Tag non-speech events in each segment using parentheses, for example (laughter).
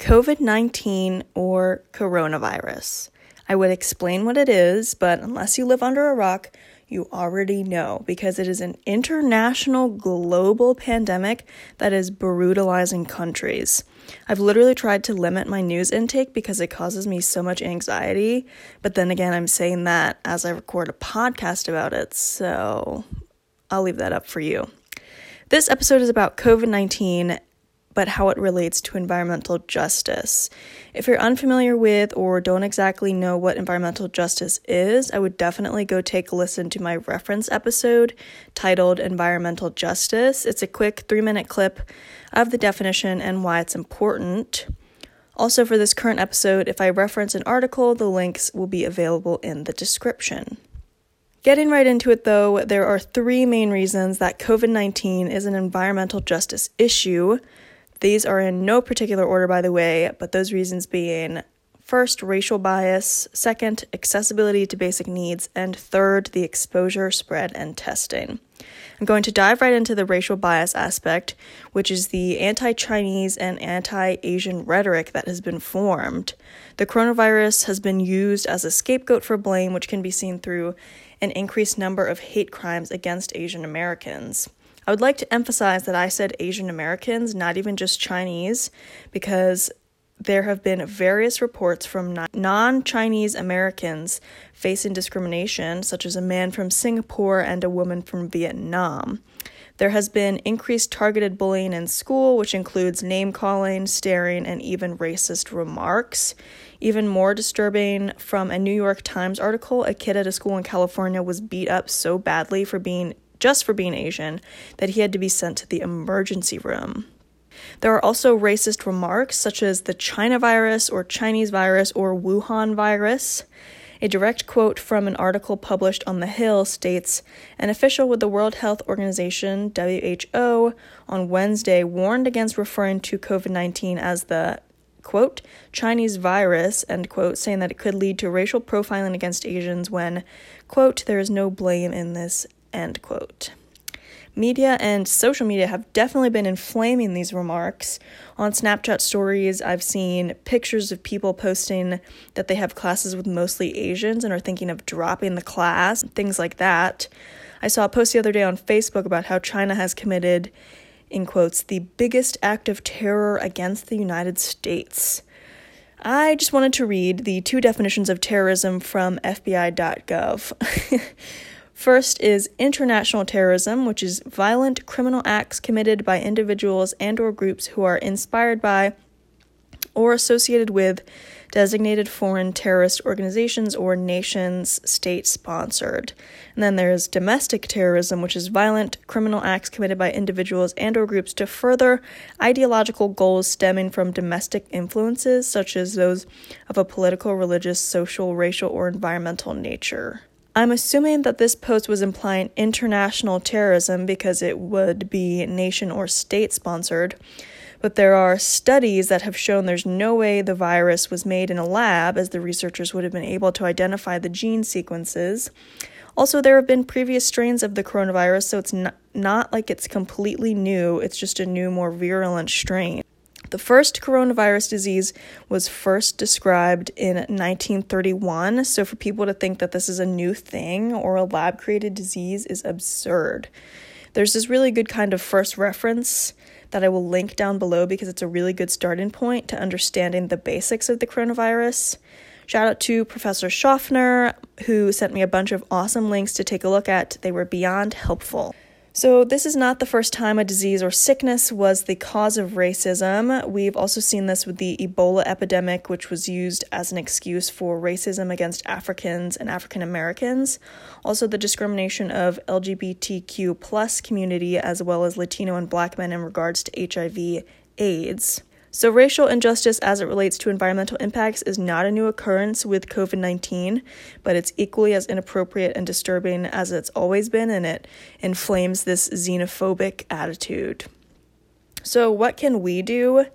COVID 19 or coronavirus. I would explain what it is, but unless you live under a rock, you already know because it is an international global pandemic that is brutalizing countries. I've literally tried to limit my news intake because it causes me so much anxiety, but then again, I'm saying that as I record a podcast about it, so I'll leave that up for you. This episode is about COVID 19 but how it relates to environmental justice. If you're unfamiliar with or don't exactly know what environmental justice is, I would definitely go take a listen to my reference episode titled Environmental Justice. It's a quick three minute clip of the definition and why it's important. Also, for this current episode, if I reference an article, the links will be available in the description. Getting right into it though, there are three main reasons that COVID 19 is an environmental justice issue these are in no particular order, by the way, but those reasons being first, racial bias, second, accessibility to basic needs, and third, the exposure, spread, and testing. I'm going to dive right into the racial bias aspect, which is the anti Chinese and anti Asian rhetoric that has been formed. The coronavirus has been used as a scapegoat for blame, which can be seen through an increased number of hate crimes against Asian Americans. I would like to emphasize that I said Asian Americans, not even just Chinese, because there have been various reports from non Chinese Americans facing discrimination, such as a man from Singapore and a woman from Vietnam. There has been increased targeted bullying in school, which includes name calling, staring, and even racist remarks. Even more disturbing, from a New York Times article, a kid at a school in California was beat up so badly for being just for being Asian, that he had to be sent to the emergency room. There are also racist remarks such as the China virus or Chinese virus or Wuhan virus. A direct quote from an article published on The Hill states An official with the World Health Organization, WHO, on Wednesday warned against referring to COVID 19 as the quote, Chinese virus, end quote, saying that it could lead to racial profiling against Asians when, quote, there is no blame in this, End quote. Media and social media have definitely been inflaming these remarks. On Snapchat stories, I've seen pictures of people posting that they have classes with mostly Asians and are thinking of dropping the class, things like that. I saw a post the other day on Facebook about how China has committed, in quotes, the biggest act of terror against the United States. I just wanted to read the two definitions of terrorism from FBI.gov. (laughs) First is international terrorism, which is violent criminal acts committed by individuals and or groups who are inspired by or associated with designated foreign terrorist organizations or nations state sponsored. And then there's domestic terrorism, which is violent criminal acts committed by individuals and or groups to further ideological goals stemming from domestic influences such as those of a political, religious, social, racial, or environmental nature. I'm assuming that this post was implying international terrorism because it would be nation or state sponsored, but there are studies that have shown there's no way the virus was made in a lab, as the researchers would have been able to identify the gene sequences. Also, there have been previous strains of the coronavirus, so it's not, not like it's completely new, it's just a new, more virulent strain. The first coronavirus disease was first described in 1931, so for people to think that this is a new thing or a lab created disease is absurd. There's this really good kind of first reference that I will link down below because it's a really good starting point to understanding the basics of the coronavirus. Shout out to Professor Schaffner, who sent me a bunch of awesome links to take a look at. They were beyond helpful. So, this is not the first time a disease or sickness was the cause of racism. We've also seen this with the Ebola epidemic, which was used as an excuse for racism against Africans and African Americans. Also, the discrimination of LGBTQ plus community as well as Latino and Black men in regards to HIV AIDS. So, racial injustice as it relates to environmental impacts is not a new occurrence with COVID 19, but it's equally as inappropriate and disturbing as it's always been, and it inflames this xenophobic attitude. So, what can we do?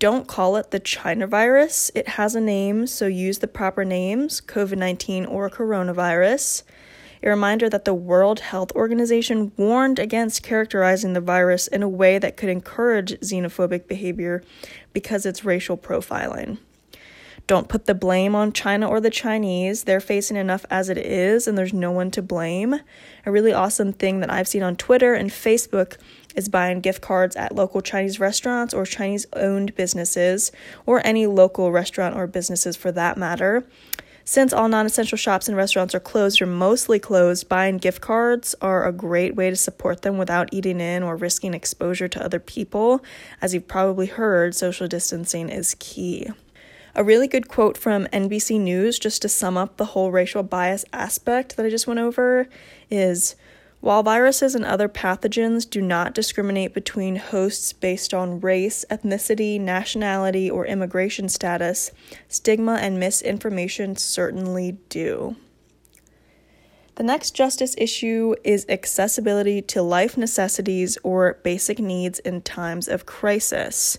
Don't call it the China virus. It has a name, so use the proper names COVID 19 or coronavirus. A reminder that the World Health Organization warned against characterizing the virus in a way that could encourage xenophobic behavior because it's racial profiling. Don't put the blame on China or the Chinese. They're facing enough as it is, and there's no one to blame. A really awesome thing that I've seen on Twitter and Facebook is buying gift cards at local Chinese restaurants or Chinese owned businesses, or any local restaurant or businesses for that matter. Since all non essential shops and restaurants are closed or mostly closed, buying gift cards are a great way to support them without eating in or risking exposure to other people. As you've probably heard, social distancing is key. A really good quote from NBC News, just to sum up the whole racial bias aspect that I just went over, is while viruses and other pathogens do not discriminate between hosts based on race, ethnicity, nationality, or immigration status, stigma and misinformation certainly do. The next justice issue is accessibility to life necessities or basic needs in times of crisis.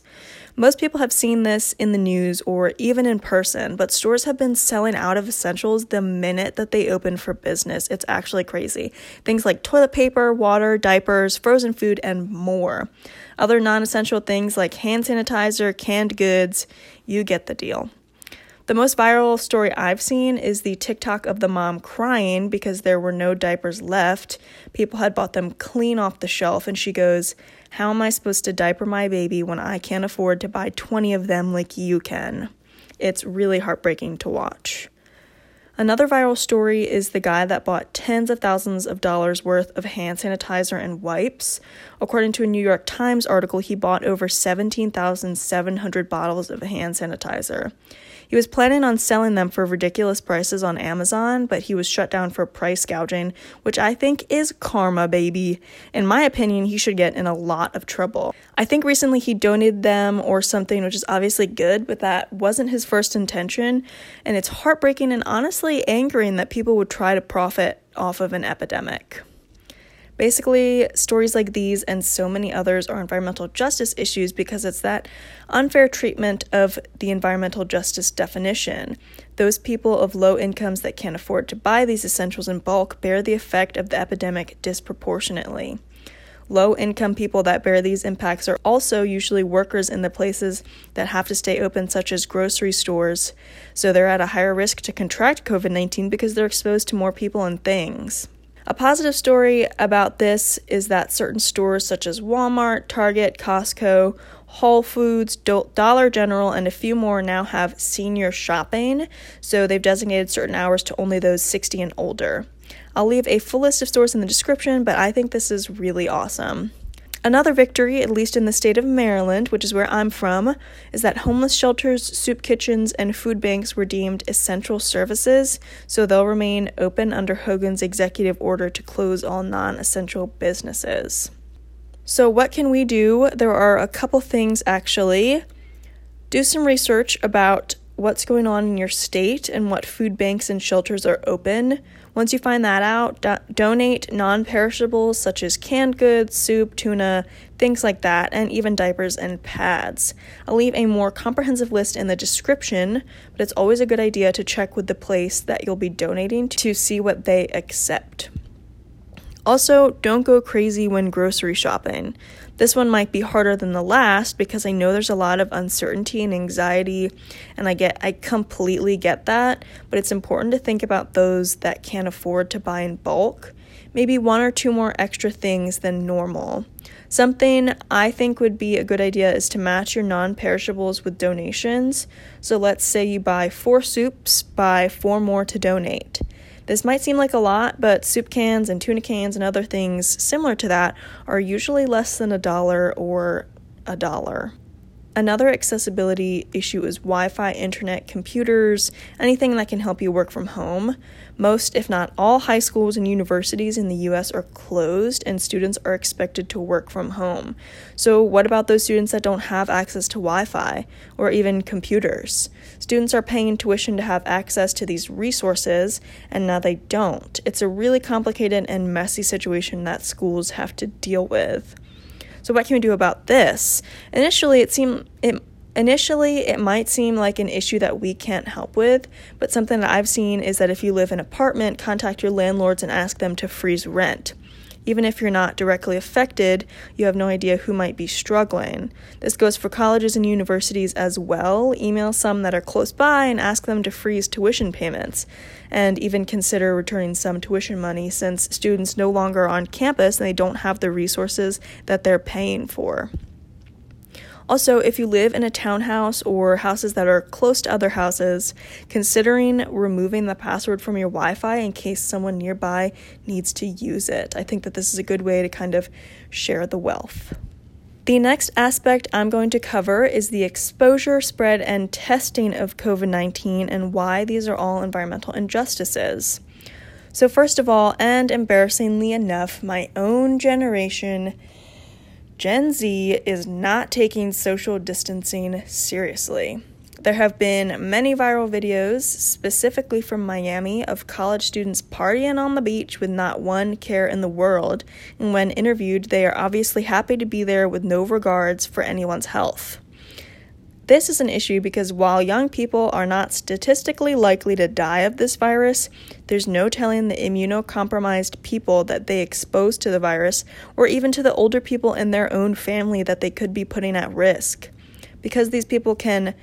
Most people have seen this in the news or even in person, but stores have been selling out of essentials the minute that they open for business. It's actually crazy. Things like toilet paper, water, diapers, frozen food, and more. Other non essential things like hand sanitizer, canned goods, you get the deal. The most viral story I've seen is the TikTok of the mom crying because there were no diapers left. People had bought them clean off the shelf, and she goes, How am I supposed to diaper my baby when I can't afford to buy 20 of them like you can? It's really heartbreaking to watch. Another viral story is the guy that bought tens of thousands of dollars worth of hand sanitizer and wipes. According to a New York Times article, he bought over 17,700 bottles of hand sanitizer. He was planning on selling them for ridiculous prices on Amazon, but he was shut down for price gouging, which I think is karma, baby. In my opinion, he should get in a lot of trouble. I think recently he donated them or something, which is obviously good, but that wasn't his first intention. And it's heartbreaking and honestly angering that people would try to profit off of an epidemic. Basically, stories like these and so many others are environmental justice issues because it's that unfair treatment of the environmental justice definition. Those people of low incomes that can't afford to buy these essentials in bulk bear the effect of the epidemic disproportionately. Low income people that bear these impacts are also usually workers in the places that have to stay open, such as grocery stores, so they're at a higher risk to contract COVID 19 because they're exposed to more people and things. A positive story about this is that certain stores such as Walmart, Target, Costco, Whole Foods, Dollar General, and a few more now have senior shopping, so they've designated certain hours to only those 60 and older. I'll leave a full list of stores in the description, but I think this is really awesome. Another victory, at least in the state of Maryland, which is where I'm from, is that homeless shelters, soup kitchens, and food banks were deemed essential services, so they'll remain open under Hogan's executive order to close all non essential businesses. So, what can we do? There are a couple things actually. Do some research about what's going on in your state and what food banks and shelters are open. Once you find that out, do- donate non perishables such as canned goods, soup, tuna, things like that, and even diapers and pads. I'll leave a more comprehensive list in the description, but it's always a good idea to check with the place that you'll be donating to see what they accept. Also, don't go crazy when grocery shopping. This one might be harder than the last because I know there's a lot of uncertainty and anxiety and I get I completely get that, but it's important to think about those that can't afford to buy in bulk. Maybe one or two more extra things than normal. Something I think would be a good idea is to match your non perishables with donations. So let's say you buy four soups, buy four more to donate. This might seem like a lot, but soup cans and tuna cans and other things similar to that are usually less than a dollar or a dollar. Another accessibility issue is Wi Fi, internet, computers, anything that can help you work from home. Most, if not all, high schools and universities in the US are closed and students are expected to work from home. So, what about those students that don't have access to Wi Fi or even computers? Students are paying tuition to have access to these resources, and now they don't. It's a really complicated and messy situation that schools have to deal with. So what can we do about this? Initially, it seemed it Initially, it might seem like an issue that we can't help with, but something that I've seen is that if you live in an apartment, contact your landlords and ask them to freeze rent. Even if you're not directly affected, you have no idea who might be struggling. This goes for colleges and universities as well. Email some that are close by and ask them to freeze tuition payments, and even consider returning some tuition money since students no longer are on campus and they don't have the resources that they're paying for. Also, if you live in a townhouse or houses that are close to other houses, considering removing the password from your Wi Fi in case someone nearby needs to use it. I think that this is a good way to kind of share the wealth. The next aspect I'm going to cover is the exposure, spread, and testing of COVID 19 and why these are all environmental injustices. So, first of all, and embarrassingly enough, my own generation Gen Z is not taking social distancing seriously. There have been many viral videos, specifically from Miami, of college students partying on the beach with not one care in the world, and when interviewed, they are obviously happy to be there with no regards for anyone's health. This is an issue because while young people are not statistically likely to die of this virus, there's no telling the immunocompromised people that they expose to the virus, or even to the older people in their own family that they could be putting at risk. Because these people can,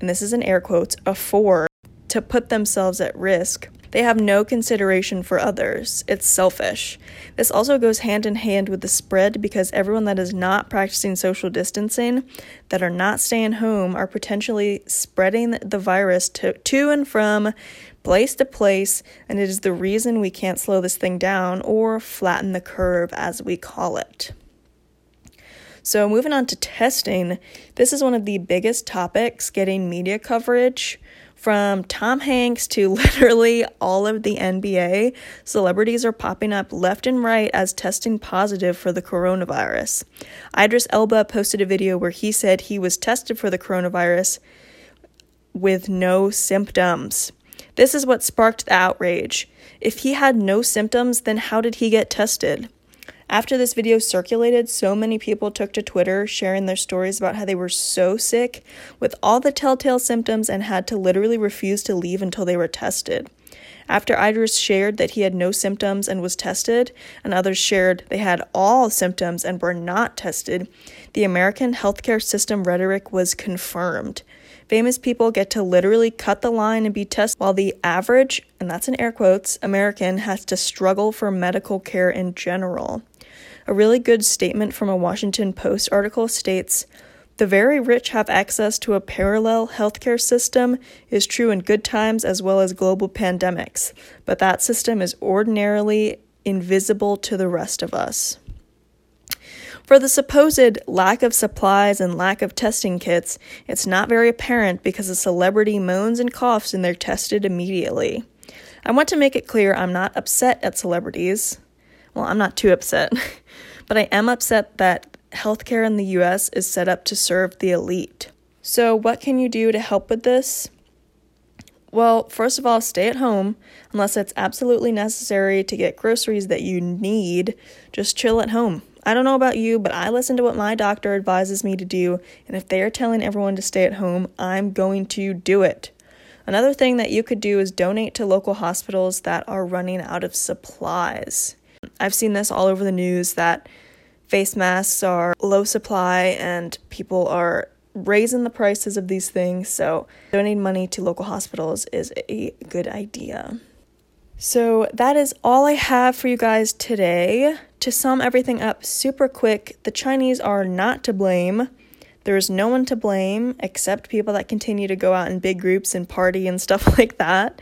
and this is in air quotes, afford to put themselves at risk they have no consideration for others. It's selfish. This also goes hand in hand with the spread because everyone that is not practicing social distancing, that are not staying home, are potentially spreading the virus to, to and from place to place, and it is the reason we can't slow this thing down or flatten the curve, as we call it. So, moving on to testing, this is one of the biggest topics getting media coverage from Tom Hanks to (laughs) literally all of the NBA, celebrities are popping up left and right as testing positive for the coronavirus. Idris Elba posted a video where he said he was tested for the coronavirus with no symptoms. This is what sparked the outrage. If he had no symptoms, then how did he get tested? After this video circulated, so many people took to Twitter sharing their stories about how they were so sick with all the telltale symptoms and had to literally refuse to leave until they were tested. After Idris shared that he had no symptoms and was tested, and others shared they had all symptoms and were not tested, the American healthcare system rhetoric was confirmed. Famous people get to literally cut the line and be tested, while the average, and that's in air quotes, American has to struggle for medical care in general. A really good statement from a Washington Post article states The very rich have access to a parallel healthcare system is true in good times as well as global pandemics, but that system is ordinarily invisible to the rest of us. For the supposed lack of supplies and lack of testing kits, it's not very apparent because a celebrity moans and coughs and they're tested immediately. I want to make it clear I'm not upset at celebrities. Well, I'm not too upset. (laughs) but I am upset that healthcare in the US is set up to serve the elite. So, what can you do to help with this? Well, first of all, stay at home unless it's absolutely necessary to get groceries that you need. Just chill at home. I don't know about you, but I listen to what my doctor advises me to do, and if they are telling everyone to stay at home, I'm going to do it. Another thing that you could do is donate to local hospitals that are running out of supplies. I've seen this all over the news that face masks are low supply and people are raising the prices of these things. So, donating money to local hospitals is a good idea. So, that is all I have for you guys today. To sum everything up super quick, the Chinese are not to blame. There's no one to blame except people that continue to go out in big groups and party and (laughs) stuff like that.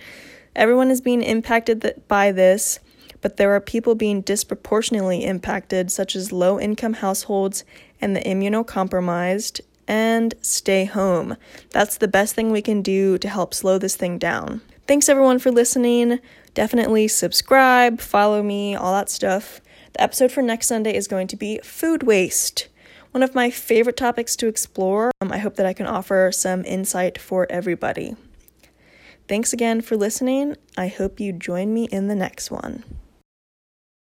Everyone is being impacted by this but there are people being disproportionately impacted, such as low income households and the immunocompromised, and stay home. That's the best thing we can do to help slow this thing down. Thanks everyone for listening. Definitely subscribe, follow me, all that stuff. The episode for next Sunday is going to be food waste. One of my favorite topics to explore. Um, I hope that I can offer some insight for everybody. Thanks again for listening. I hope you join me in the next one.